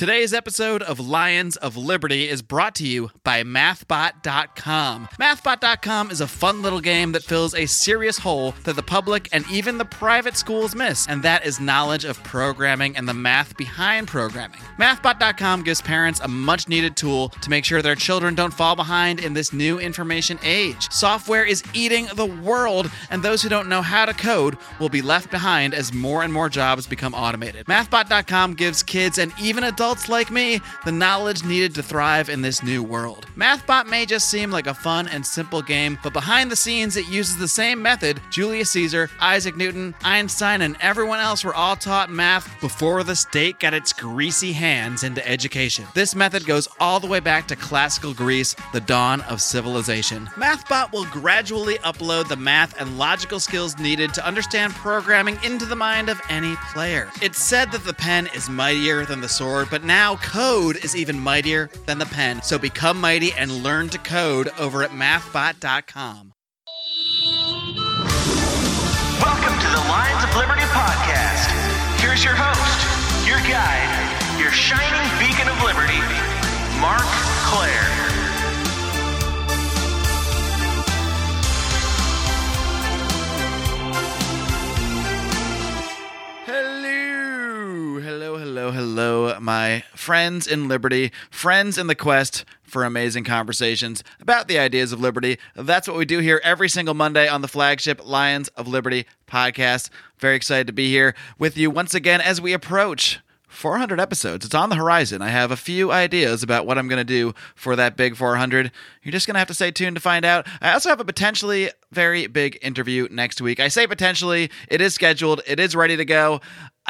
Today's episode of Lions of Liberty is brought to you by MathBot.com. MathBot.com is a fun little game that fills a serious hole that the public and even the private schools miss, and that is knowledge of programming and the math behind programming. MathBot.com gives parents a much needed tool to make sure their children don't fall behind in this new information age. Software is eating the world, and those who don't know how to code will be left behind as more and more jobs become automated. MathBot.com gives kids and even adults like me the knowledge needed to thrive in this new world. MathBot may just seem like a fun and simple game, but behind the scenes, it uses the same method Julius Caesar, Isaac Newton, Einstein, and everyone else were all taught math before the state got its greasy hands into education. This method goes all the way back to classical Greece, the dawn of civilization. MathBot will gradually upload the math and logical skills needed to understand programming into the mind of any player. It's said that the pen is mightier than the sword, but now code is even mightier than the pen. So become mighty and learn to code over at mathbot.com. friends in liberty, friends in the quest for amazing conversations about the ideas of liberty. That's what we do here every single Monday on the flagship Lions of Liberty podcast. Very excited to be here with you once again as we approach 400 episodes. It's on the horizon. I have a few ideas about what I'm going to do for that big 400. You're just going to have to stay tuned to find out. I also have a potentially very big interview next week. I say potentially, it is scheduled, it is ready to go.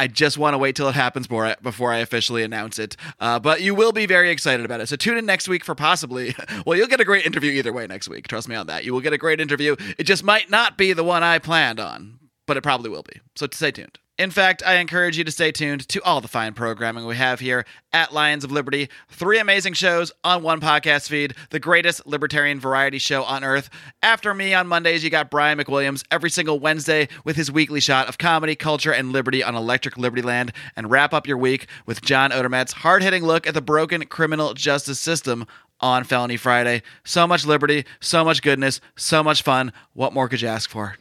I just want to wait till it happens I, before I officially announce it. Uh, but you will be very excited about it. So tune in next week for possibly, well, you'll get a great interview either way next week. Trust me on that. You will get a great interview. It just might not be the one I planned on, but it probably will be. So stay tuned. In fact, I encourage you to stay tuned to all the fine programming we have here at Lions of Liberty. Three amazing shows on one podcast feed, the greatest libertarian variety show on earth. After me on Mondays, you got Brian McWilliams every single Wednesday with his weekly shot of comedy, culture, and liberty on Electric Liberty Land. And wrap up your week with John Odermatt's hard hitting look at the broken criminal justice system on Felony Friday. So much liberty, so much goodness, so much fun. What more could you ask for?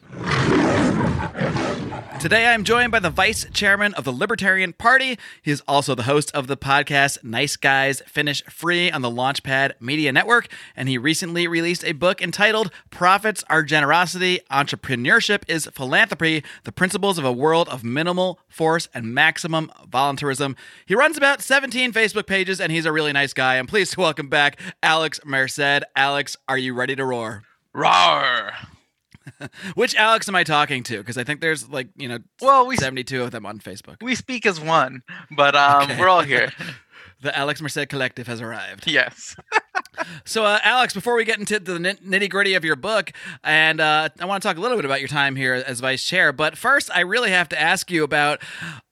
Today, I'm joined by the vice chairman of the Libertarian Party. He is also the host of the podcast Nice Guys Finish Free on the Launchpad Media Network. And he recently released a book entitled Profits Are Generosity, Entrepreneurship is Philanthropy The Principles of a World of Minimal Force and Maximum Voluntarism. He runs about 17 Facebook pages and he's a really nice guy. I'm pleased to welcome back Alex Merced. Alex, are you ready to roar? Roar. Which Alex am I talking to? Because I think there's like you know, Well, we- 72 of them on Facebook. We speak as one, but um, Okay. we're all here. The Alex Merced Collective has arrived. yes. So, uh, Alex, before we get into the nitty gritty of your book, and uh, I want to talk a little bit about your time here as vice chair, but first, I really have to ask you about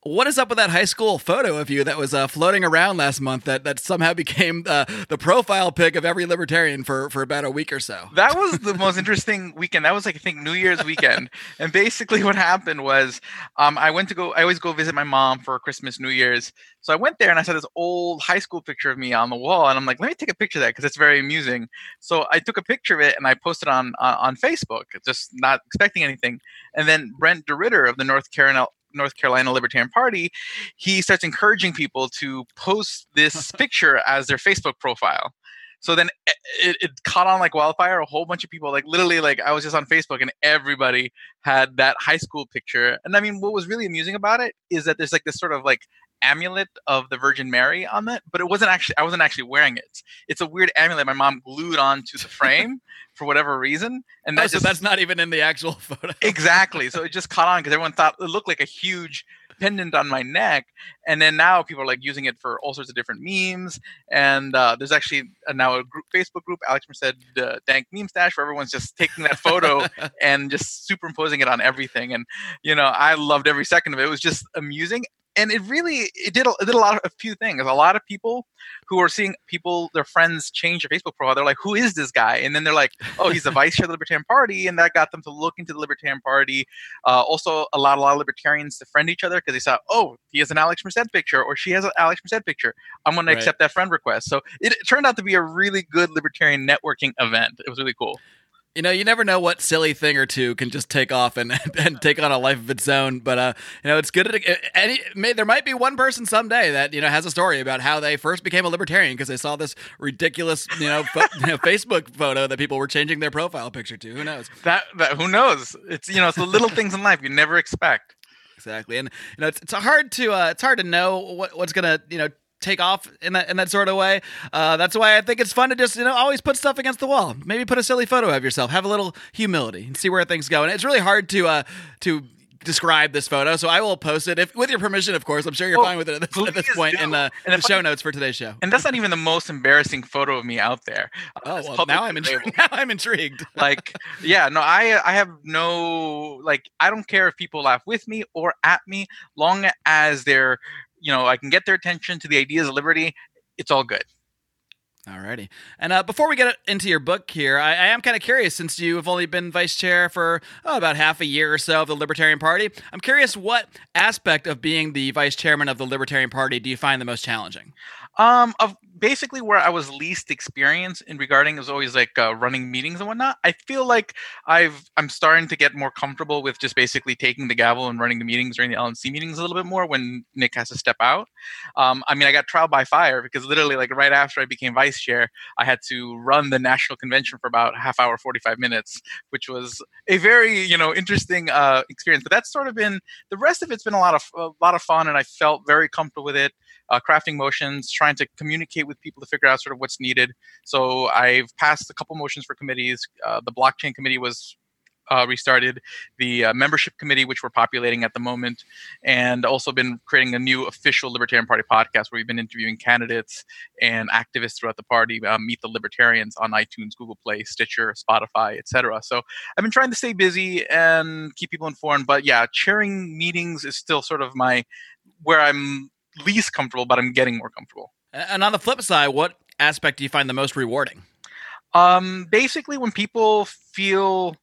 what is up with that high school photo of you that was uh, floating around last month that, that somehow became uh, the profile pic of every libertarian for, for about a week or so. That was the most interesting weekend. That was like I think New Year's weekend. and basically what happened was um, I went to go I always go visit my mom for Christmas, New Year's. So I went there and I saw this old high school picture of me on the wall and I'm like, let me take a picture of that because it's very amusing. So I took a picture of it and I posted on uh, on Facebook, just not expecting anything. And then Brent DeRitter of the North Carolina North Carolina Libertarian Party, he starts encouraging people to post this picture as their Facebook profile. So then eh, it, it caught on like wildfire. A whole bunch of people, like literally, like I was just on Facebook and everybody had that high school picture. And I mean, what was really amusing about it is that there's like this sort of like amulet of the Virgin Mary on it, but it wasn't actually I wasn't actually wearing it. It's a weird amulet my mom glued onto the frame for whatever reason, and Oh, that so that's not even in the actual photo. exactly. So it just caught on because everyone thought it looked like a huge pendant on my neck, and then now people are like using it for all sorts of different memes. And uh, there's actually uh, now a group, Facebook group, Alex said, uh, Dank Meme Stash, where everyone's just taking that photo and just superimposing it on everything. And you know, I loved every second of it. It was just amusing. And it really it did a, it did a lot of a few things. A lot of people who are seeing people their friends change their Facebook profile. They're like, "Who is this guy?" And then they're like, "Oh, he's the vice chair of the Libertarian Party," and that got them to look into the Libertarian Party. Uh, also, a lot a lot of libertarians to friend each other because they saw, "Oh, he has an Alex Merced picture, or she has an Alex Merced picture. I'm going Right. to accept that friend request." So it, it turned out to be a really good libertarian networking event. It was really cool. You know, you never know what silly thing or two can just take off and and take on a life of its own. But uh, you know, it's good. At, any, may, there might be one person someday that you know has a story about how they first became a libertarian because they saw this ridiculous, you know, fo- you know, Facebook photo that people were changing their profile picture to. Who knows? That, that who knows? It's you know, it's the little things in life you never expect. Exactly, and you know, it's, it's hard to uh, it's hard to know what, what's gonna you know take off in that in that sort of way. Uh, that's why I think it's fun to just you know always put stuff against the wall. Maybe put a silly photo of yourself. Have a little humility and see where things go. And it's really hard to uh, to describe this photo, so I will post it if with your permission, of course. I'm sure you're Oh, fine with it at this, at this point do. in the, And the show I- notes for today's show. And that's not even the most embarrassing photo of me out there. Uh, Oh well, now I'm intrigued. Now I'm intrigued. like yeah no i i have no like i don't care if people laugh with me or at me long as they're you know i can get their attention to the ideas of liberty it's all good Alrighty. And uh, before we get into your book here, I, I am kind of curious since you've only been vice chair for oh, about half a year or so of the Libertarian Party. I'm curious what aspect of being the vice chairman of the Libertarian Party do you find the most challenging? Um of basically where i was least experienced in regarding is always like uh, running meetings and whatnot. I feel like i've i'm starting to get more comfortable with just basically taking the gavel and running the meetings during the lnc meetings a little bit more when nick has to step out. Um, i mean i got trial by fire because literally like right after i became vice chair i had to run the national convention for about half hour 45 minutes which was a very you know interesting uh, experience. But that's sort of been the rest of it's been a lot of a lot of fun and i felt very comfortable with it uh, crafting motions, trying to communicate with people to figure out sort of what's needed. So I've passed a couple motions for committees. Uh, the blockchain committee was uh, restarted, the uh, membership committee, which we're populating at the moment, and also been creating a new official Libertarian Party podcast where we've been interviewing candidates and activists throughout the party. Uh, Meet the Libertarians on iTunes, Google Play, Stitcher, Spotify, etc. So I've been trying to stay busy and keep people informed. But yeah, chairing meetings is still sort of my where I'm least comfortable, but I'm getting more comfortable. And on the flip side, what aspect do you find the most rewarding? Um, basically, when people feel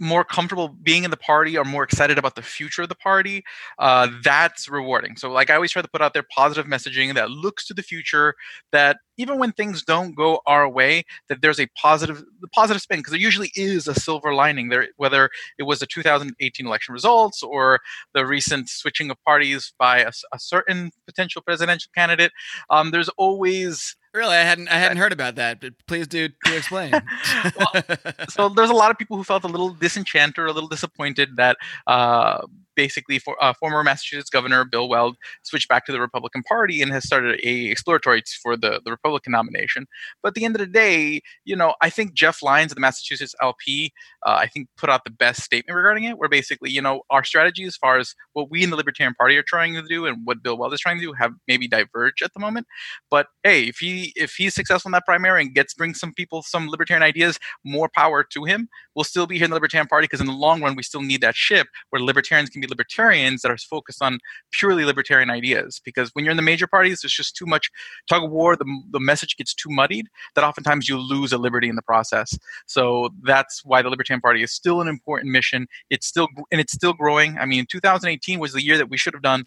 more comfortable being in the party or more excited about the future of the party, uh, that's rewarding. So, like I always try to put out there positive messaging that looks to the future. That even when things don't go our way, that there's a positive, the positive spin because there usually is a silver lining there. Whether it was the 2018 election results or the recent switching of parties by a certain potential presidential candidate, um, there's always Really, I hadn't I hadn't heard about that. But please do, do explain. so there's a lot of people who felt a little disenchanted or a little disappointed that uh, basically for, uh, former Massachusetts Governor Bill Weld switched back to the Republican Party and has started a exploratory for the, the Republican nomination. But at the end of the day, you know, I think Jeff Lyons of the Massachusetts LP, uh, I think put out the best statement regarding it, where basically, you know, our strategy as far as what we in the Libertarian Party are trying to do and what Bill Weld is trying to do have maybe diverged at the moment. But hey, if he if he's successful in that primary and gets brings some people some libertarian ideas, more power to him. We'll still be here in the Libertarian Party because in the long run we still need that ship where libertarians can be libertarians that are focused on purely libertarian ideas. Because when you're in the major parties, there's just too much tug of war. The, the message gets too muddied that oftentimes you lose a liberty in the process. So that's why the Libertarian Party is still an important mission. It's still and it's still growing. I mean, 2018 was the year that we should have done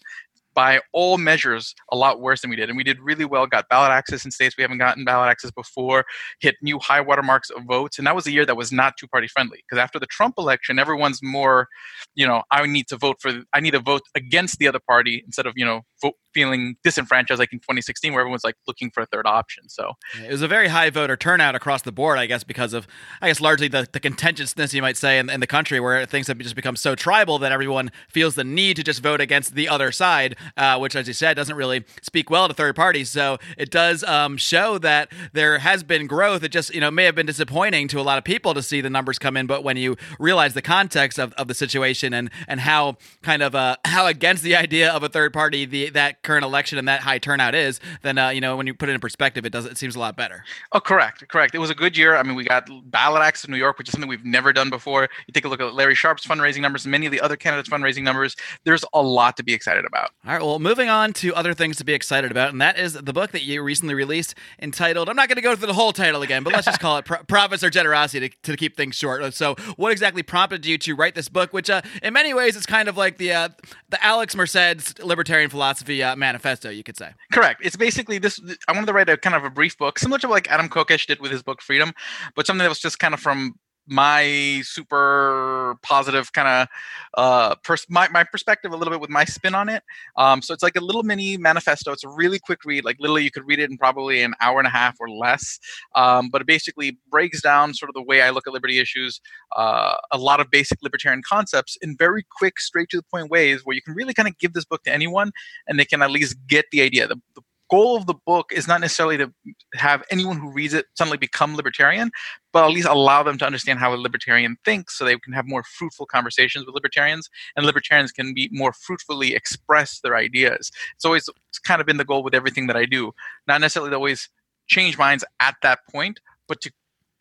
by all measures a lot worse than we did and we did really well got ballot access in states we haven't gotten ballot access before hit new high water marks of votes and that was a year that was not two party friendly because after the trump election everyone's more you know i need to vote for i need to vote against the other party instead of you know vote, feeling disenfranchised like in 2016 where everyone's like looking for a third option so. It was a very high voter turnout across the board, I guess, because of, I guess, largely the, the contentiousness, you might say, in, in the country where things have just become so tribal that everyone feels the need to just vote against the other side, uh, which, as you said, doesn't really speak well to third parties. So it does um, show that there has been growth. It just, you know, may have been disappointing to a lot of people to see the numbers come in, but when you realize the context of, of the situation and, and how kind of uh, how against the idea of a third party the that current election and that high turnout is, then uh, you know when you put it in perspective, it does it seems a lot better. Oh, correct, correct. It was a good year. I mean, we got ballot access in New York, which is something we've never done before. You take a look at Larry Sharpe's fundraising numbers, and many of the other candidates' fundraising numbers. There's a lot to be excited about. All All right, well, moving on to other things to be excited about, and that is the book that you recently released entitled, I'm not going to go through the whole title again, but let's just call it Pro- Profits or Generosity to, to keep things short. So, what exactly prompted you to write this book, which uh, in many ways is kind of like the uh, the Alex Merced's libertarian philosophy uh, manifesto, you could say? Correct. It's basically this. I wanted to write a kind of a brief book, similar to like Adam Kokesh did with his book Freedom, but something that was just kind of from my super positive kind of uh pers- my, my perspective a little bit with my spin on it um so it's like a little mini manifesto it's a really quick read like literally you could read it in probably an hour and a half or less um but it basically breaks down sort of the way i look at liberty issues uh a lot of basic libertarian concepts in very quick straight to the point ways where you can really kind of give this book to anyone and they can at least get the idea the, the goal of the book is not necessarily to have anyone who reads it suddenly become libertarian, but at least allow them to understand how a libertarian thinks so they can have more fruitful conversations with libertarians and libertarians can be more fruitfully express their ideas. It's always it's kind of been the goal with everything that I do. Not necessarily to always change minds at that point, but to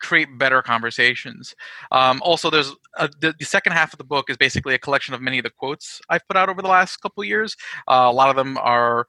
create better conversations. Um, also, there's a, the, the, second half of the book is basically a collection of many of the quotes I've put out over the last couple years. Uh, a lot of them are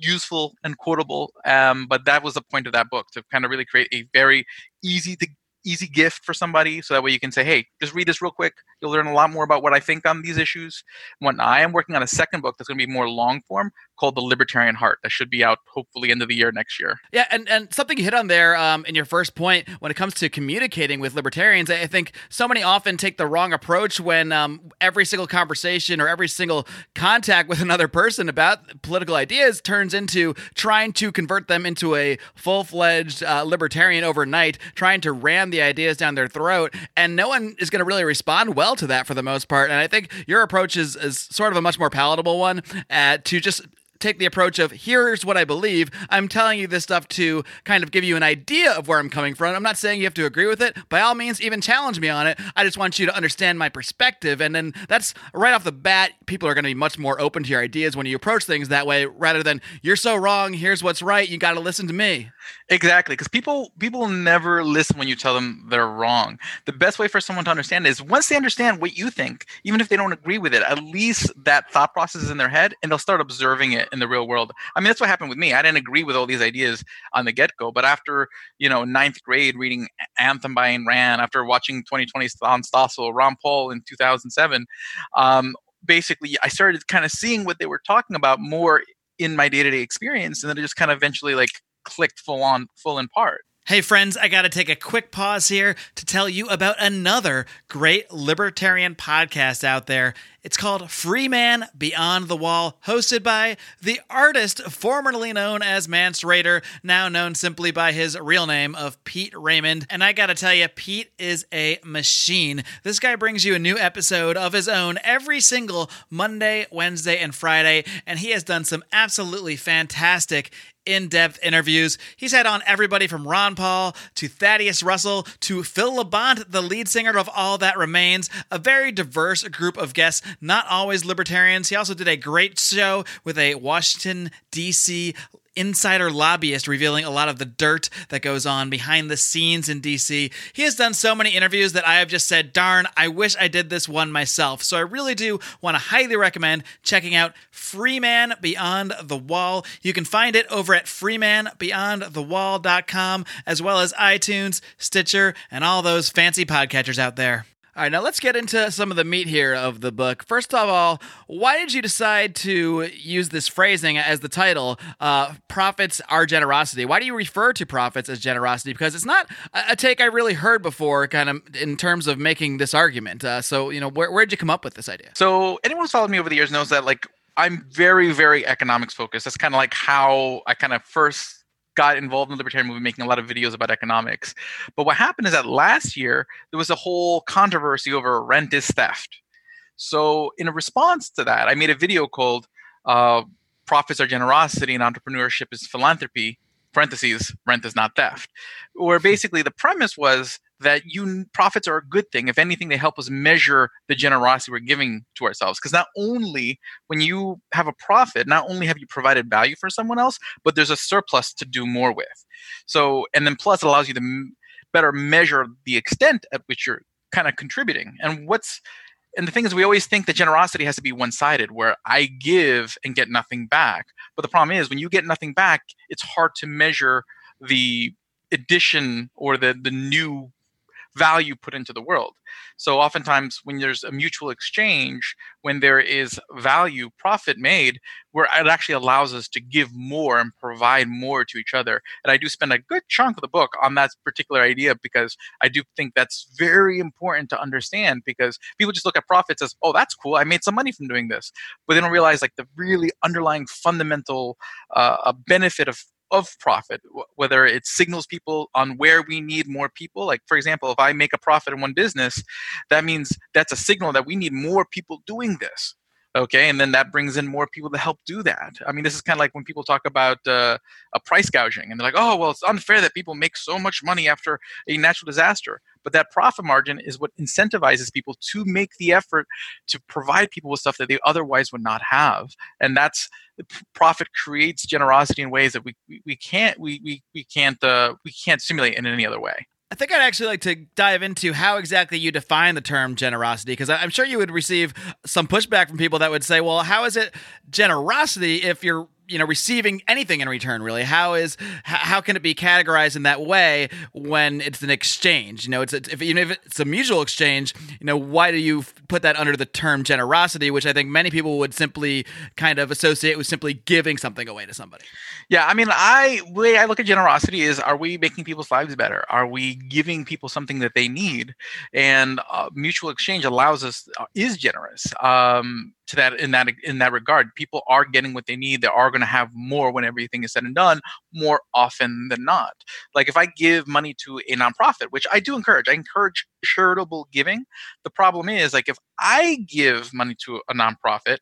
useful and quotable. Um, but that was the point of that book to kind of really create a very easy to easy gift for somebody so that way you can say hey just read this real quick you'll learn a lot more about what i think on these issues when i am working on a second book that's going to be more long form called The Libertarian Heart that should be out hopefully end of the year next year. Yeah, and, and something you hit on there um, in your first point when it comes to communicating with libertarians, I think so many often take the wrong approach when um, every single conversation or every single contact with another person about political ideas turns into trying to convert them into a full fledged uh, libertarian overnight, trying to ram the ideas down their throat. And no one is going to really respond well to that for the most part. And I think your approach is, is sort of a much more palatable one uh, to just take the approach of here's what I believe. I'm telling you this stuff to kind of give you an idea of where I'm coming from. I'm not saying you have to agree with it. By all means, even challenge me on it. I just want you to understand my perspective. And then that's right off the bat, people are going to be much more open to your ideas when you approach things that way rather than you're so wrong, here's what's right, you got to listen to me. Exactly, because people people never listen when you tell them they're wrong. The best way for someone to understand is once they understand what you think, even if they don't agree with it, at least that thought process is in their head, and they'll start observing it in the real world. I mean, that's what happened with me. I didn't agree with all these ideas on the get go, but after you know ninth grade, reading Anthem by Ayn Rand, after watching 2020 on Stossel, Ron Paul in 2007, um, basically I started kind of seeing what they were talking about more in my day to day experience, and then it just kind of eventually like clicked full on, full in part. Hey, friends, I got to take a quick pause here to tell you about another great libertarian podcast out there. It's called Freeman Beyond the Wall, hosted by the artist formerly known as Mance Rayder, now known simply by his real name of Pete Raymond. And I got to tell you, Pete is a machine. This guy brings you a new episode of his own every single Monday, Wednesday, and Friday, and he has done some absolutely fantastic in depth interviews. He's had on everybody from Ron Paul to Thaddeus Russell to Phil Labonte, the lead singer of All That Remains, a very diverse group of guests, not always libertarians. He also did a great show with a Washington, D.C insider lobbyist revealing a lot of the dirt that goes on behind the scenes in DC. He has done so many interviews that I have just said, darn, I wish I did this one myself. So I really do want to highly recommend checking out Freeman Beyond the Wall. You can find it over at freemanbeyondthewall.com as well as iTunes, Stitcher, and all those fancy podcatchers out there. All right, now let's get into some of the meat here of the book. First of all, why did you decide to use this phrasing as the title, uh, Profits Are Generosity? Why do you refer to profits as generosity? Because it's not a take I really heard before, kind of in terms of making this argument. Uh, so, you know, where, did you come up with this idea? So, anyone who's followed me over the years knows that, like, I'm very, very economics focused. That's kind of like how I kind of first got involved in the libertarian movement, making a lot of videos about economics. But what happened is that last year there was a whole controversy over rent is theft. So in a response to that, I made a video called uh, "Profits Are Generosity and Entrepreneurship is Philanthropy." Parentheses, rent is not theft. Where basically the premise was that you profits are a good thing. If anything, they help us measure the generosity we're giving to ourselves. Because not only when you have a profit, not only have you provided value for someone else, but there's a surplus to do more with. So, and then plus it allows you to m- better measure the extent at which you're kind of contributing. And what's and the thing is, we always think that generosity has to be one sided, where I give and get nothing back. But the problem is, when you get nothing back, it's hard to measure the addition or the, the new value put into the world. So oftentimes when there's a mutual exchange, when there is value, profit made, where it actually allows us to give more and provide more to each other. And I do spend a good chunk of the book on that particular idea because I do think that's very important to understand because people just look at profits as, oh, that's cool. I made some money from doing this. But they don't realize like the really underlying fundamental uh, benefit of of profit, whether it signals people on where we need more people. Like, for example, if I make a profit in one business, that means that's a signal that we need more people doing this okay and then that brings in more people to help do that i mean this is kind of like when people talk about uh, a price gouging and they're like oh well it's unfair that people make so much money after a natural disaster but that profit margin is what incentivizes people to make the effort to provide people with stuff that they otherwise would not have. And that's profit creates generosity in ways that we, we, can't we, we, we can't uh, we can't simulate in any other way. I think I'd actually like to dive into how exactly you define the term generosity, because I'm sure you would receive some pushback from people that would say, well, how is it generosity if you're you know receiving anything in return really. How is how can it be categorized in that way when it's an exchange? You know it's if even if it's a mutual exchange you know why do you put that under the term generosity which i think many people would simply kind of associate with simply giving something away to somebody? Yeah i mean i way i look at generosity is are we making people's lives better? Are we giving people something that they need? And uh, mutual exchange allows us uh, is generous. Um, to that in that in that regard. People are getting what they need. They are going to have more when everything is said and done, more often than not. Like if I give money to a nonprofit, which I do encourage, I encourage charitable giving. The problem is like if I give money to a nonprofit,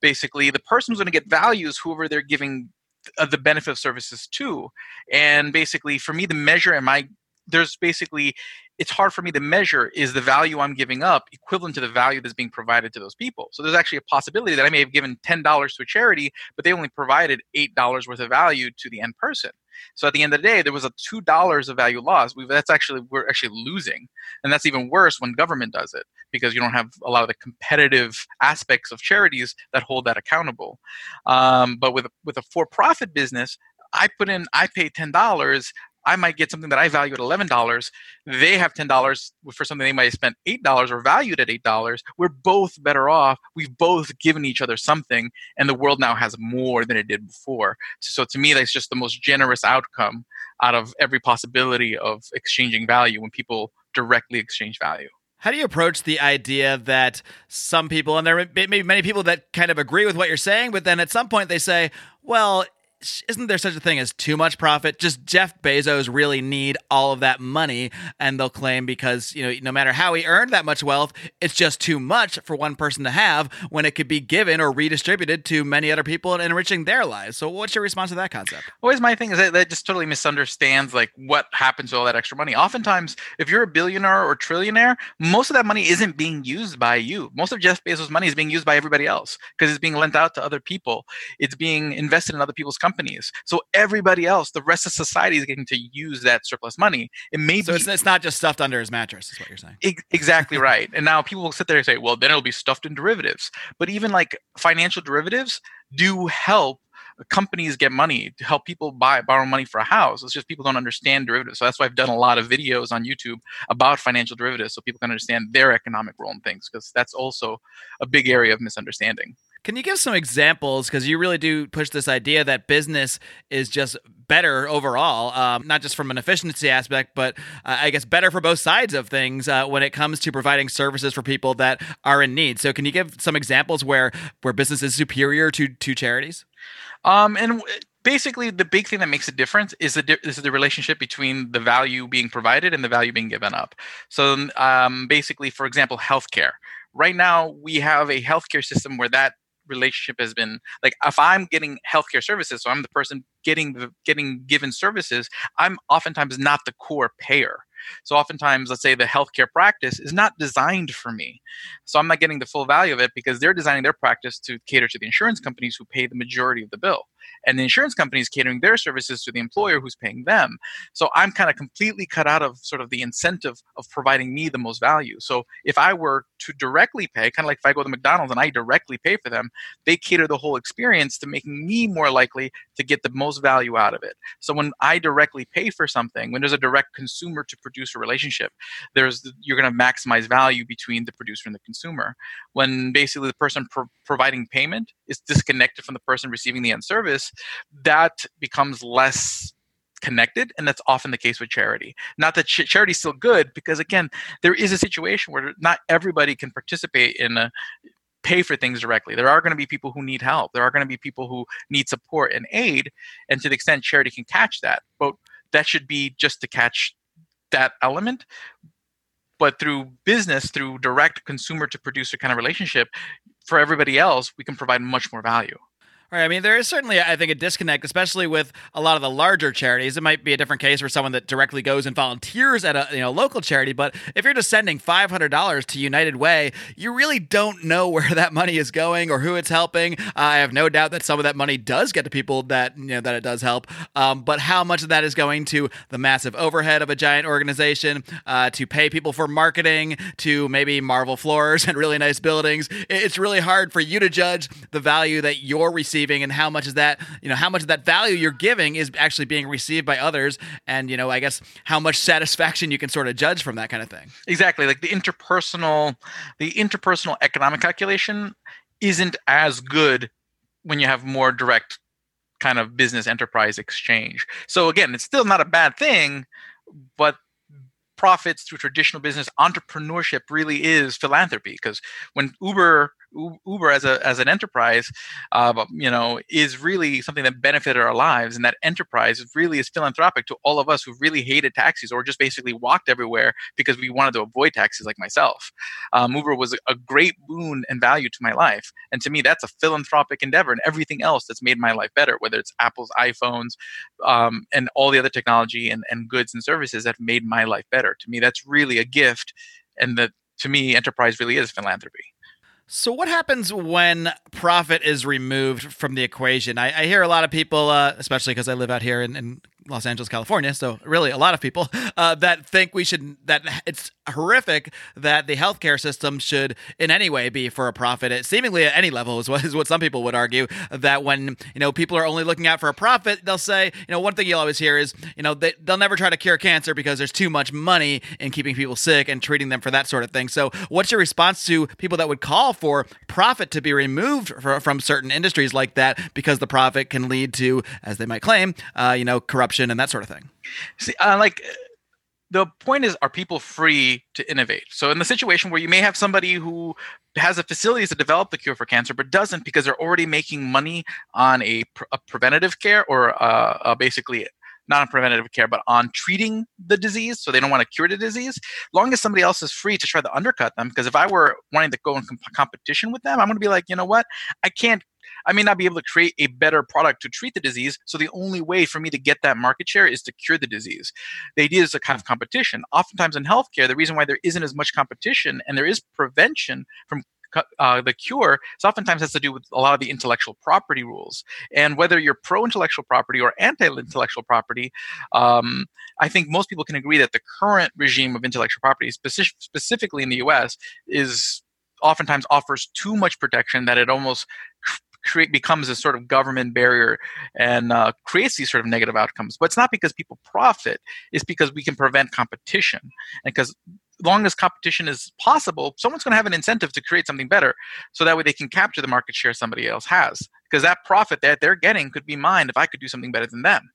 basically the person who's going to get value is whoever they're giving uh, the benefit of services to. And basically, for me, the measure am I there's basically it's hard for me to measure is the value I'm giving up equivalent to the value that's being provided to those people. So there's actually a possibility that I may have given $10 to a charity, but they only provided $8 worth of value to the end person. So at the end of the day, there was a two dollars of value loss. we that's actually we're actually losing, and that's even worse when government does it because you don't have a lot of the competitive aspects of charities that hold that accountable. Um, but with with a for-profit business, I put in, I pay ten dollars. I might get something that I value at eleven dollars. They have ten dollars for something they might have spent eight dollars or valued at eight dollars. We're both better off. We've both given each other something, and the world now has more than it did before. So to me, that's just the most generous outcome out of every possibility of exchanging value when people directly exchange value. How do you approach the idea that some people, and there may be many people that kind of agree with what you're saying, but then at some point they say, well, isn't there such a thing as too much profit? Just Jeff Bezos really need all of that money, and they'll claim because you know no matter how he earned that much wealth, it's just too much for one person to have when it could be given or redistributed to many other people and enriching their lives. So, what's your response to that concept? Always my thing is that that just totally misunderstands like what happens to all that extra money. Oftentimes, if you're a billionaire or trillionaire, most of that money isn't being used by you. Most of Jeff Bezos' money is being used by everybody else because it's being lent out to other people. It's being invested in other people's companies companies. So everybody else, the rest of society is getting to use that surplus money. It may so be, it's, it's not just stuffed under his mattress, is what you're saying. exactly right. And now people will sit there and say, well, then it'll be stuffed in derivatives. But even like financial derivatives do help companies get money to help people buy borrow money for a house. It's just people don't understand derivatives. So that's why I've done a lot of videos on YouTube about financial derivatives so people can understand their economic role in things because that's also a big area of misunderstanding. Can you give some examples? Because you really do push this idea that business is just better overall, um, not just from an efficiency aspect, but uh, I guess better for both sides of things uh, when it comes to providing services for people that are in need. So, can you give some examples where where business is superior to to charities? Um, and basically the big thing that makes a difference is the di- is the relationship between the value being provided and the value being given up. So um, basically, for example, healthcare. Right now, we have a healthcare system where that relationship has been like if i'm getting healthcare services so i'm the person getting the getting given services i'm oftentimes not the core payer So oftentimes, let's say the healthcare practice is not designed for me. So I'm not getting the full value of it because they're designing their practice to cater to the insurance companies who pay the majority of the bill and the insurance company is catering their services to the employer who's paying them. So I'm kind of completely cut out of sort of the incentive of providing me the most value. So if I were to directly pay, kind of like if I go to McDonald's and I directly pay for them, they cater the whole experience to making me more likely to get the most value out of it. So when I directly pay for something, when there's a direct consumer to producer relationship, there's you're going to maximize value between the producer and the consumer. When basically the person pro- providing payment is disconnected from the person receiving the end service, that becomes less connected and that's often the case with charity. Not that ch- charity is still good because again there is a situation where not everybody can participate in a pay for things directly. There are going to be people who need help. There are going to be people who need support and aid and to the extent charity can catch that but that should be just to catch that element but through business through direct consumer to producer kind of relationship for everybody else we can provide much more value Right. I mean, there is certainly, I think, a disconnect, especially with a lot of the larger charities. It might be a different case for someone that directly goes and volunteers at a you know local charity. But if you're just sending five hundred dollars to United Way, you really don't know where that money is going or who it's helping. Uh, I have no doubt that some of that money does get to people that you know that it does help. Um, but how much of that is going to the massive overhead of a giant organization, uh, to pay people for marketing, to maybe Marvel floors and really nice buildings? It's really hard for you to judge the value that you're receiving receiving and how much is that you know how much of that value you're giving is actually being received by others and you know i guess how much satisfaction you can sort of judge from that kind of thing. Exactly. Like the interpersonal the interpersonal economic calculation isn't as good when you have more direct kind of business enterprise exchange. So again it's still not a bad thing but profits through traditional business entrepreneurship really is philanthropy because when uber Uber as a as an enterprise, uh, you know, is really something that benefited our lives, and that enterprise really is philanthropic to all of us who really hated taxis or just basically walked everywhere because we wanted to avoid taxis, like myself. Um, Uber was a great boon and value to my life, and to me, that's a philanthropic endeavor, and everything else that's made my life better, whether it's Apple's iPhones um, and all the other technology and, and goods and services that have made my life better. To me, that's really a gift, and that to me, enterprise really is philanthropy. So, what happens when profit is removed from the equation? I, I hear a lot of people, uh, especially because I live out here in, in Los Angeles, California. So really, a lot of people uh, that think we should that it's horrific that the healthcare system should in any way be for a profit. It, seemingly at any level is what is what some people would argue that when you know people are only looking out for a profit, they'll say you know one thing you'll always hear is you know they, they'll never try to cure cancer because there's too much money in keeping people sick and treating them for that sort of thing. So what's your response to people that would call for profit to be removed for, from certain industries like that because the profit can lead to, as they might claim, uh, you know corruption and that sort of thing. See, uh, like the point is, are people free to innovate? So, in the situation where you may have somebody who has the facilities to develop the cure for cancer, but doesn't because they're already making money on a, a preventative care or uh, uh, basically not on preventative care, but on treating the disease. So they don't want to cure the disease. Long as somebody else is free to try to undercut them, because if I were wanting to go in comp- competition with them, I'm going to be like, you know what? I can't I may not be able to create a better product to treat the disease. So the only way for me to get that market share is to cure the disease. The idea is a kind of competition. Oftentimes in healthcare, the reason why there isn't as much competition and there is prevention from uh, the cure is oftentimes has to do with a lot of the intellectual property rules. And whether you're pro intellectual property or anti intellectual property, um, I think most people can agree that the current regime of intellectual property, specific, specifically in the US, is oftentimes offers too much protection that it almost create becomes a sort of government barrier and uh, creates these sort of negative outcomes. But it's not because people profit; it's because we can prevent competition, and because long as competition is possible, someone's going to have an incentive to create something better, so that way they can capture the market share somebody else has. Because that profit that they're getting could be mine if I could do something better than them.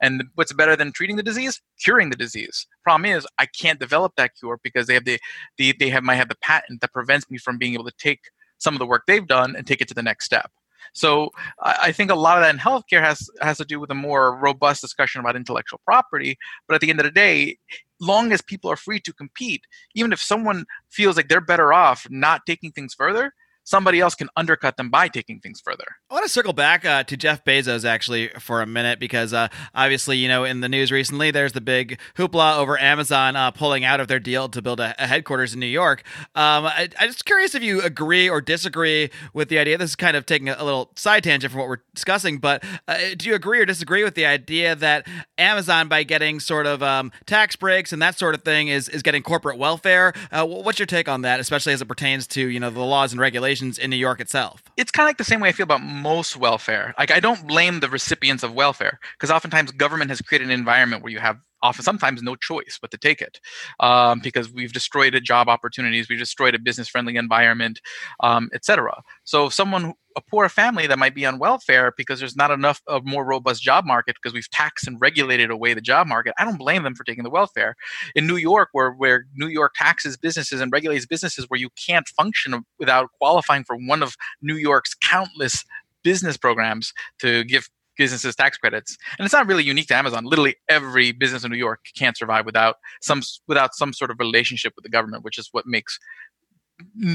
And what's better than treating the disease? Curing the disease. Problem is, I can't develop that cure because they have the, the they have might have the patent that prevents me from being able to take some of the work they've done and take it to the next step. So I think a lot of that in healthcare has has to do with a more robust discussion about intellectual property. But at the end of the day, long as people are free to compete, even if someone feels like they're better off not taking things further, somebody else can undercut them by taking things further. I want to circle back uh, to Jeff Bezos actually for a minute because uh, obviously, you know, in the news recently, there's the big hoopla over Amazon uh, pulling out of their deal to build a, a headquarters in New York. Um, I, I'm just curious if you agree or disagree with the idea. This is kind of taking a, a little side tangent from what we're discussing, but uh, do you agree or disagree with the idea that Amazon, by getting sort of um, tax breaks and that sort of thing, is is getting corporate welfare? Uh, what's your take on that, especially as it pertains to you know the laws and regulations in New York itself? It's kind of like the same way I feel about most welfare. Like I don't blame the recipients of welfare because oftentimes government has created an environment where you have often sometimes no choice but to take it um, because we've destroyed job opportunities we've destroyed a business friendly environment um, etc so if someone a poor family that might be on welfare because there's not enough of more robust job market because we've taxed and regulated away the job market i don't blame them for taking the welfare. In new york where, where new york taxes businesses and regulates businesses where you can't function without qualifying for one of new york's countless business programs to give businesses tax credits. And it's not really unique to amazon. Literally every business in new york can't survive without some without some sort of relationship with the government which is what makes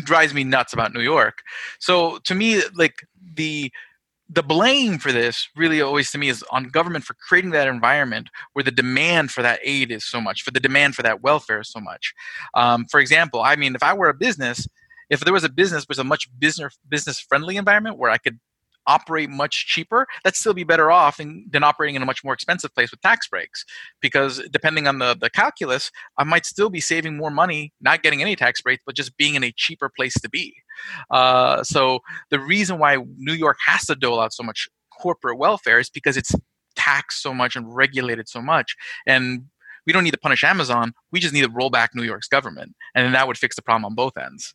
drives me nuts about new york. So to me like the the blame for this really always to me is on government for creating that environment where the demand for that aid is so much for the demand for that welfare is so much. Um, for example i mean if i were a business if there was a business with a much business business friendly environment where i could operate much cheaper, that'd still be better off than, than operating in a much more expensive place with tax breaks. Because depending on the, the calculus, I might still be saving more money, not getting any tax breaks, but just being in a cheaper place to be. Uh, so the reason why New York has to dole out so much corporate welfare is because it's taxed so much and regulated so much. And we don't need to punish Amazon. We just need to roll back New York's government. And then that would fix the problem on both ends.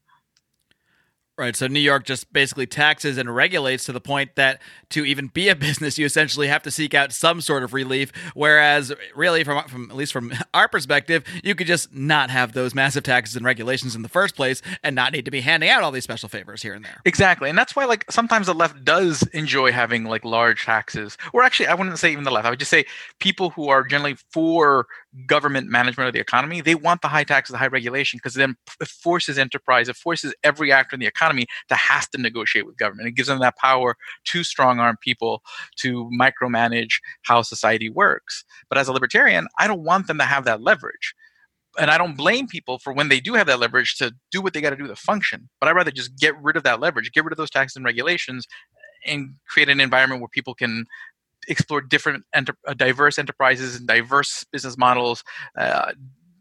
Right. So New York just basically taxes and regulates to the point that to even be a business, you essentially have to seek out some sort of relief. Whereas, really, from, from at least from our perspective, you could just not have those massive taxes and regulations in the first place and not need to be handing out all these special favors here and there. Exactly. And that's why, like, sometimes the left does enjoy having, like, large taxes. Or actually, I wouldn't say even the left. I would just say people who are generally for government management of the economy, they want the high taxes, the high regulation, because then it forces enterprise, it forces every actor in the economy to have to negotiate with government. It gives them that power to strong arm people to micromanage how society works. But as a libertarian, I don't want them to have that leverage. And I don't blame people for when they do have that leverage to do what they got to do to function. But I'd rather just get rid of that leverage, get rid of those taxes and regulations, and create an environment where people can explore different enter- uh, diverse enterprises and diverse business models uh,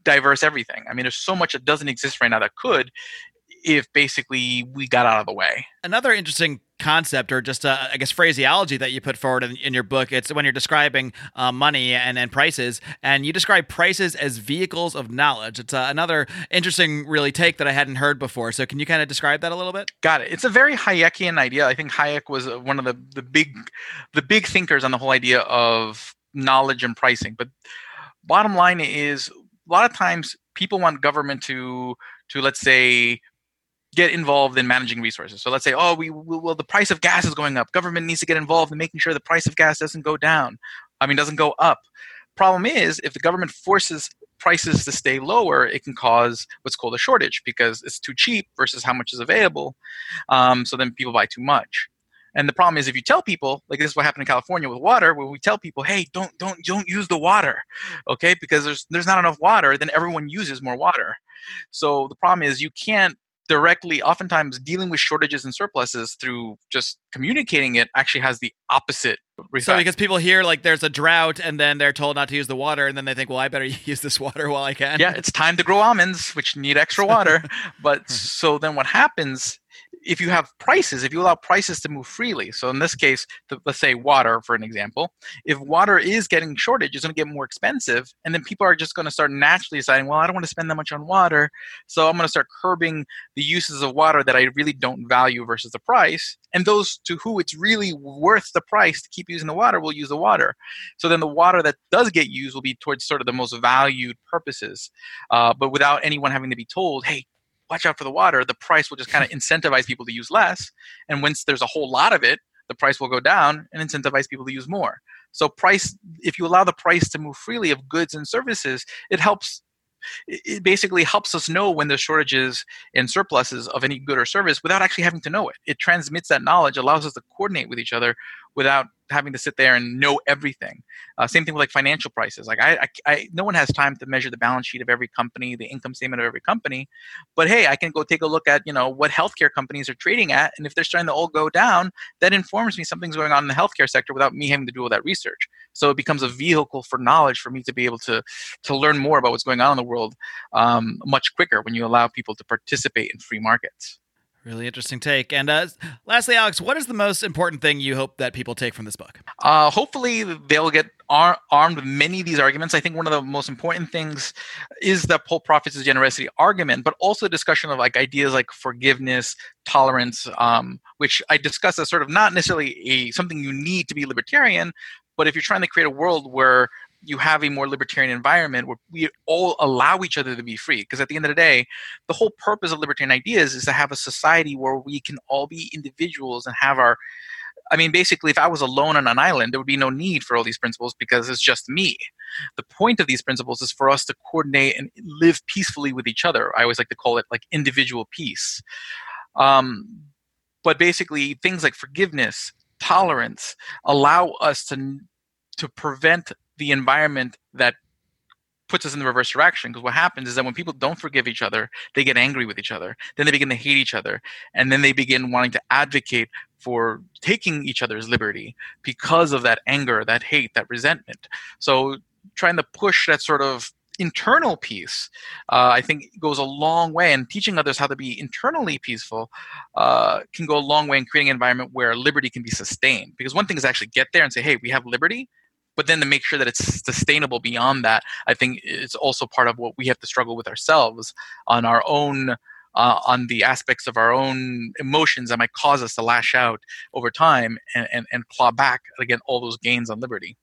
diverse everything. I mean there's so much that doesn't exist right now that could if basically we got out of the way. Another interesting concept or just uh, I guess phraseology that you put forward in, in your book. It's when you're describing uh, money and, and prices, and you describe prices as vehicles of knowledge. It's uh, another interesting, really take that I hadn't heard before. So can you kind of describe that a little bit? Got it. It's a very Hayekian idea. I think Hayek was uh, one of the the big the big thinkers on the whole idea of knowledge and pricing. But bottom line is a lot of times people want government to to let's say get involved in managing resources. So let's say, oh, we well, the price of gas is going up. Government needs to get involved in making sure the price of gas doesn't go down. I mean, doesn't go up. Problem is, if the government forces prices to stay lower, it can cause what's called a shortage because it's too cheap versus how much is available. Um, so then people buy too much. And the problem is, if you tell people, like this is what happened in California with water, where we tell people, "Hey, don't don't don't use the water," okay, because there's there's not enough water, then everyone uses more water. So the problem is, you can't directly oftentimes dealing with shortages and surpluses through just communicating it actually has the opposite Effect. So because people hear like there's a drought and then they're told not to use the water and then they think, well, I better use this water while I can. Yeah, it's time to grow almonds, which need extra water. but hmm. so then what happens if you have prices, if you allow prices to move freely, so in this case, the, let's say water, for an example, if water is getting shortage, it's going to get more expensive, and then people are just going to start naturally deciding, well, I don't want to spend that much on water, so I'm going to start curbing the uses of water that I really don't value versus the price. And those to who it's really worth the price to keep using the water will use the water. So then the water that does get used will be towards sort of the most valued purposes, uh, but without anyone having to be told, hey, watch out for the water, the price will just kind of incentivize people to use less. And once there's a whole lot of it, the price will go down and incentivize people to use more. So price, if you allow the price to move freely of goods and services, it helps it, basically helps us know when there's shortages and surpluses of any good or service without actually having to know it. It transmits that knowledge, allows us to coordinate with each other without having to sit there and know everything. Uh, same thing with like financial prices. Like I, I, I, no one has time to measure the balance sheet of every company, the income statement of every company. But hey, I can go take a look at you know what healthcare companies are trading at, and if they're starting to all go down, that informs me something's going on in the healthcare sector without me having to do all that research. So it becomes a vehicle for knowledge for me to be able to to learn more about what's going on in the world um, much quicker when you allow people to participate in free markets. Really interesting take. And uh, lastly, Alex, what is the most important thing you hope that people take from this book? Uh, hopefully, they'll get ar- armed with many of these arguments. I think one of the most important things is the pull profits is generosity argument, but also discussion of like ideas like forgiveness, tolerance, um, which I discuss as sort of not necessarily a something you need to be libertarian, but if you're trying to create a world where you have a more libertarian environment where we all allow each other to be free. Because at the end of the day, the whole purpose of libertarian ideas is to have a society where we can all be individuals and have our. I mean, basically, if I was alone on an island, there would be no need for all these principles because it's just me. The point of these principles is for us to coordinate and live peacefully with each other. I always like to call it like individual peace. Um, but basically, things like forgiveness, tolerance allow us to to prevent the environment that puts us in the reverse direction. Because what happens is that when people don't forgive each other they get angry with each other. Then they begin to hate each other. And then they begin wanting to advocate for taking each other's liberty because of that anger that hate that resentment. So trying to push that sort of internal peace uh, i think goes a long way and teaching others how to be internally peaceful uh, can go a long way in creating an environment where liberty can be sustained. Because one thing is actually get there and say hey we have liberty but then to make sure that it's sustainable beyond that i think it's also part of what we have to struggle with ourselves on our own uh, on the aspects of our own emotions that might cause us to lash out over time and, and, and claw back again all those gains on liberty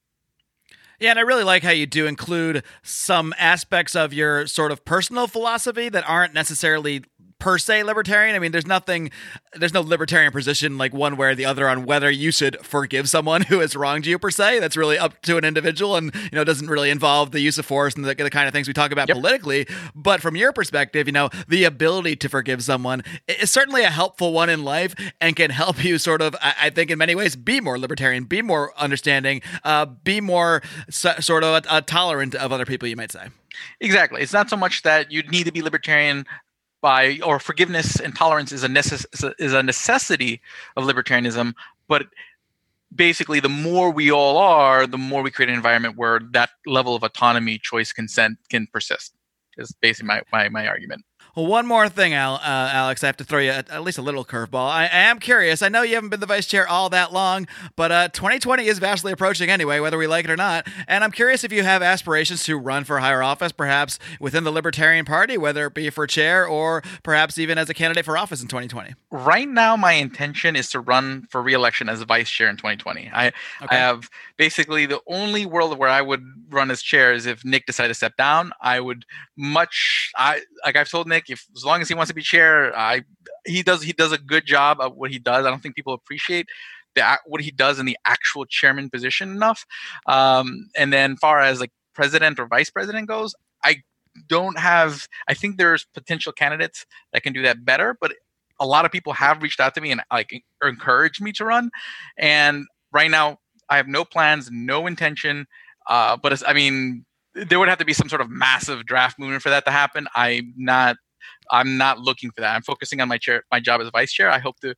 yeah, and I really like how you do include some aspects of your sort of personal philosophy that aren't necessarily per se libertarian. I mean, there's nothing, there's no libertarian position like one way or the other on whether you should forgive someone who has wronged you per se. That's really up to an individual, and you know, doesn't really involve the use of force and the, the kind of things we talk about yep. politically. But from your perspective, you know, the ability to forgive someone is certainly a helpful one in life and can help you sort of, I, I think, in many ways, be more libertarian, be more understanding, uh, be more so, sort of tolerant of other people. You might say. Exactly. It's not so much that you need to be libertarian by or forgiveness and tolerance is a, necess- is a necessity of libertarianism but basically the more we all are the more we create an environment where that level of autonomy choice consent can persist is basically my, my, my argument one more thing, Al, uh, Alex. I have to throw you at, at least a little curveball. I, I, am curious. I know you haven't been the vice chair all that long, but uh, 2020 is vastly approaching anyway, whether we like it or not. And I'm curious if you have aspirations to run for higher office, perhaps within the Libertarian Party, whether it be for chair or perhaps even as a candidate for office in 2020. Right now, my intention is to run for reelection as vice chair in 2020. I, okay. I have basically the only world where I would run as chair is if Nick decided to step down. I would much, I like I've told Nick if as long as he wants to be chair, I he does he does a good job of what he does. I don't think people appreciate the what he does in the actual chairman position enough. Um, and then far as like president or vice president goes, I don't have. I think there's potential candidates that can do that better, but a lot of people have reached out to me and like encouraged me to run. And right now, I have no plans, no intention. Uh, but I mean, there would have to be some sort of massive draft movement for that to happen. I'm not I'm not looking for that. I'm focusing on my chair, my job as vice chair. I hope to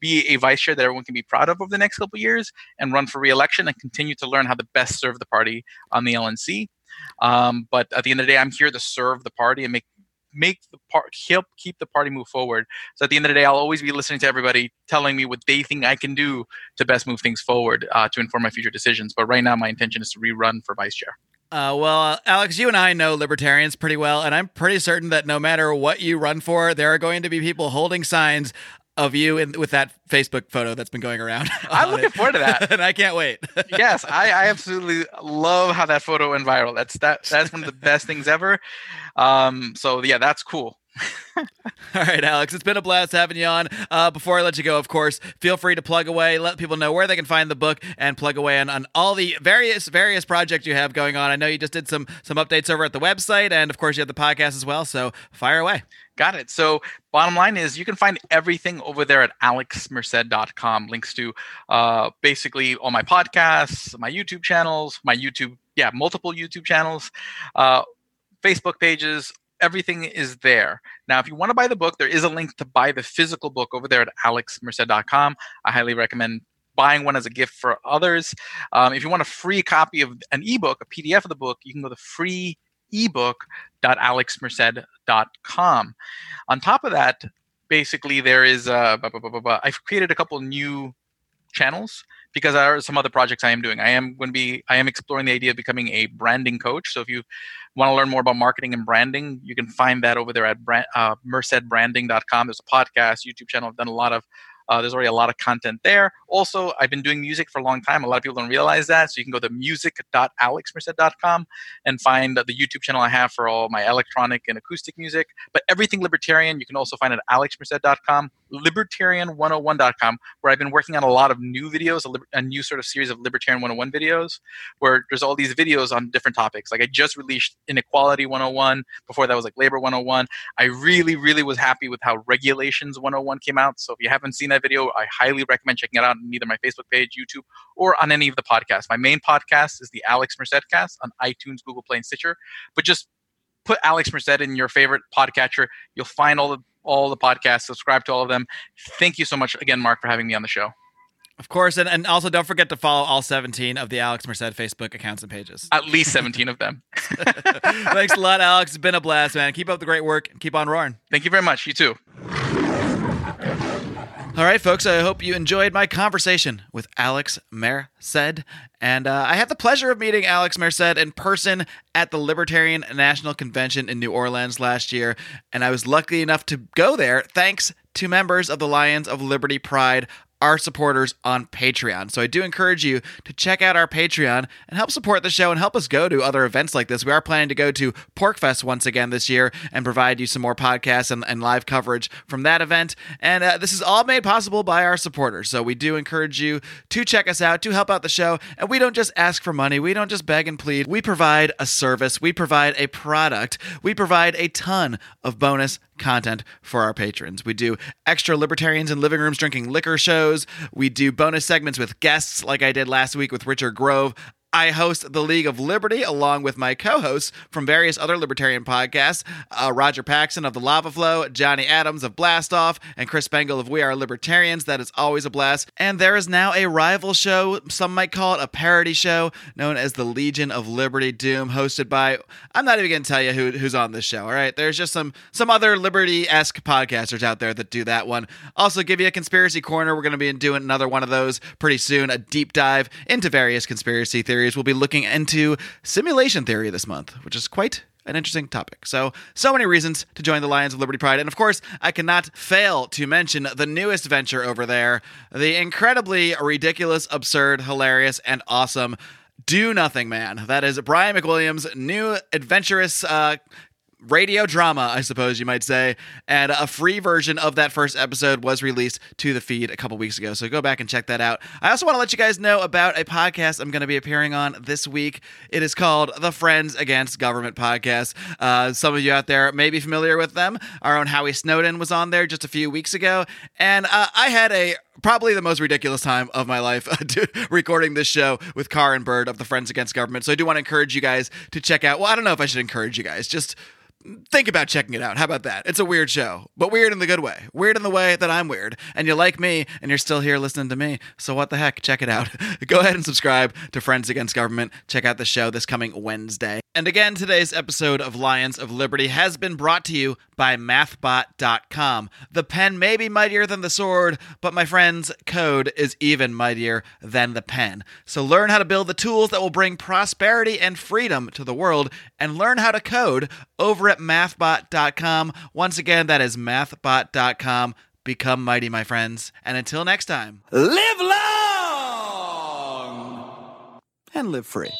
be a vice chair that everyone can be proud of over the next couple years and run for reelection and continue to learn how to best serve the party on the LNC. Um, but at the end of the day, I'm here to serve the party and make make the part help keep the party move forward. So at the end of the day, I'll always be listening to everybody telling me what they think I can do to best move things forward uh, to inform my future decisions. But right now, my intention is to rerun for vice chair. Uh, well, Alex, you and I know libertarians pretty well, and I'm pretty certain that no matter what you run for, there are going to be people holding signs of you in, with that Facebook photo that's been going around. I'm looking it. forward to that, and I can't wait. yes, I, I, absolutely love how that photo went viral. That's that. That's one of the best things ever. Um, so yeah, that's cool. All right, Alex, it's been a blast having you on. Uh, before I let you go, of course, feel free to plug away, let people know where they can find the book, and plug away on, on all the various various projects you have going on. I know you just did some some updates over at the website, and of course, you have the podcast as well. So fire away. Got it. So, bottom line is you can find everything over there at alexmerced.com. Links to uh, basically all my podcasts, my YouTube channels, my YouTube, yeah, multiple YouTube channels, uh, Facebook pages. Everything is there. Now, if you want to buy the book, there is a link to buy the physical book over there at alexmerced.com. I highly recommend buying one as a gift for others. Um, if you want a free copy of an ebook, a PDF of the book, you can go to free ebook.alexmerced.com. On top of that, basically there is uh, blah, blah, blah, I've created a couple new channels because there are some other projects I am doing. I am going to be I am exploring the idea of becoming a branding coach. So if you want to learn more about marketing and branding, you can find that over there at brand, uh, mercedbranding.com. There's a podcast, YouTube channel. I've done a lot of uh, there's already a lot of content there. Also, I've been doing music for a long time. A lot of people don't realize that. So you can go to music.alexmerced.com and find the YouTube channel I have for all my electronic and acoustic music. But everything libertarian, you can also find at alexmerced.com, libertarian101.com, where I've been working on a lot of new videos, a, liber- a new sort of series of Libertarian 101 videos, where there's all these videos on different topics. Like I just released Inequality 101. Before that was like Labor 101. I really, really was happy with how Regulations 101 came out. So if you haven't seen that video, I highly recommend checking it out on either my Facebook page, YouTube, or on any of the podcasts. My main podcast is the Alex Merced cast on iTunes, Google Play, and Stitcher. But just put Alex Merced in your favorite podcatcher. You'll find all the all the podcasts. Subscribe to all of them. Thank you so much again, Mark, for having me on the show. Of course, and, and also don't forget to follow all 17 of the Alex Merced Facebook accounts and pages. At least 17 of them. Thanks a lot, Alex. It's been a blast, man. Keep up the great work and keep on roaring. Thank you very much. You too. All right, folks, I hope you enjoyed my conversation with Alex Merced. And uh, I had the pleasure of meeting Alex Merced in person at the Libertarian National Convention in New Orleans last year. And I was lucky enough to go there thanks to members of the Lions of Liberty Pride our supporters on Patreon. So I do encourage you to check out our Patreon and help support the show and help us go to other events like this. We are planning to go to PorcFest once again this year and provide you some more podcasts and, and live coverage from that event. And uh, this is all made possible by our supporters. So we do encourage you to check us out, to help out the show. And we don't just ask for money, we don't just beg and plead. We provide a service, we provide a product, we provide a ton of bonus content for our patrons. We do extra libertarians in living rooms drinking liquor shows. We do bonus segments with guests, like I did last week with Richard Grove. I host the League of Liberty along with my co hosts from various other libertarian podcasts uh, Roger Paxson of The Lava Flow, Johnny Adams of Blast Off, and Chris Spangle of We Are Libertarians. That is always a blast. And there is now a rival show, some might call it a parody show, known as the Legion of Liberty Doom, hosted by, I'm not even going to tell you who, who's on this show, all right? There's just some, some other Liberty esque podcasters out there that do that one. Also, give you a conspiracy corner. We're going to be doing another one of those pretty soon, a deep dive into various conspiracy theories. We'll be looking into simulation theory this month, which is quite an interesting topic. So, so many reasons to join the Lions of Liberty Pride. And of course, I cannot fail to mention the newest venture over there the incredibly ridiculous, absurd, hilarious, and awesome Do Nothing Man. That is Brian McWilliams' new adventurous uh, radio drama, I suppose you might say. And a free version of that first episode was released to the feed a couple weeks ago. So go back and check that out. I also want to let you guys know about a podcast I'm going to be appearing on this week. It is called the Friends Against Government podcast. Uh, some of you out there may be familiar with them. Our own Howie Snowden was on there just a few weeks ago. And uh, I had a probably the most ridiculous time of my life recording this show with Carr and Bird of the Friends Against Government. So I do want to encourage you guys to check out. Well, I don't know if I should encourage you guys. Just think about checking it out. How about that? It's a weird show, but weird in the good way. Weird in the way that I'm weird. And you like me, and you're still here listening to me. So what the heck? Check it out. Go ahead and subscribe to Friends Against Government. Check out the show this coming Wednesday. And again, today's episode of Lions of Liberty has been brought to you by mathbot.com. The pen may be mightier than the sword, but my friends, code is even mightier than the pen. So learn how to build the tools that will bring prosperity and freedom to the world and learn how to code over at mathbot.com. Once again, that is mathbot.com. Become mighty, my friends. And until next time, live long and live free.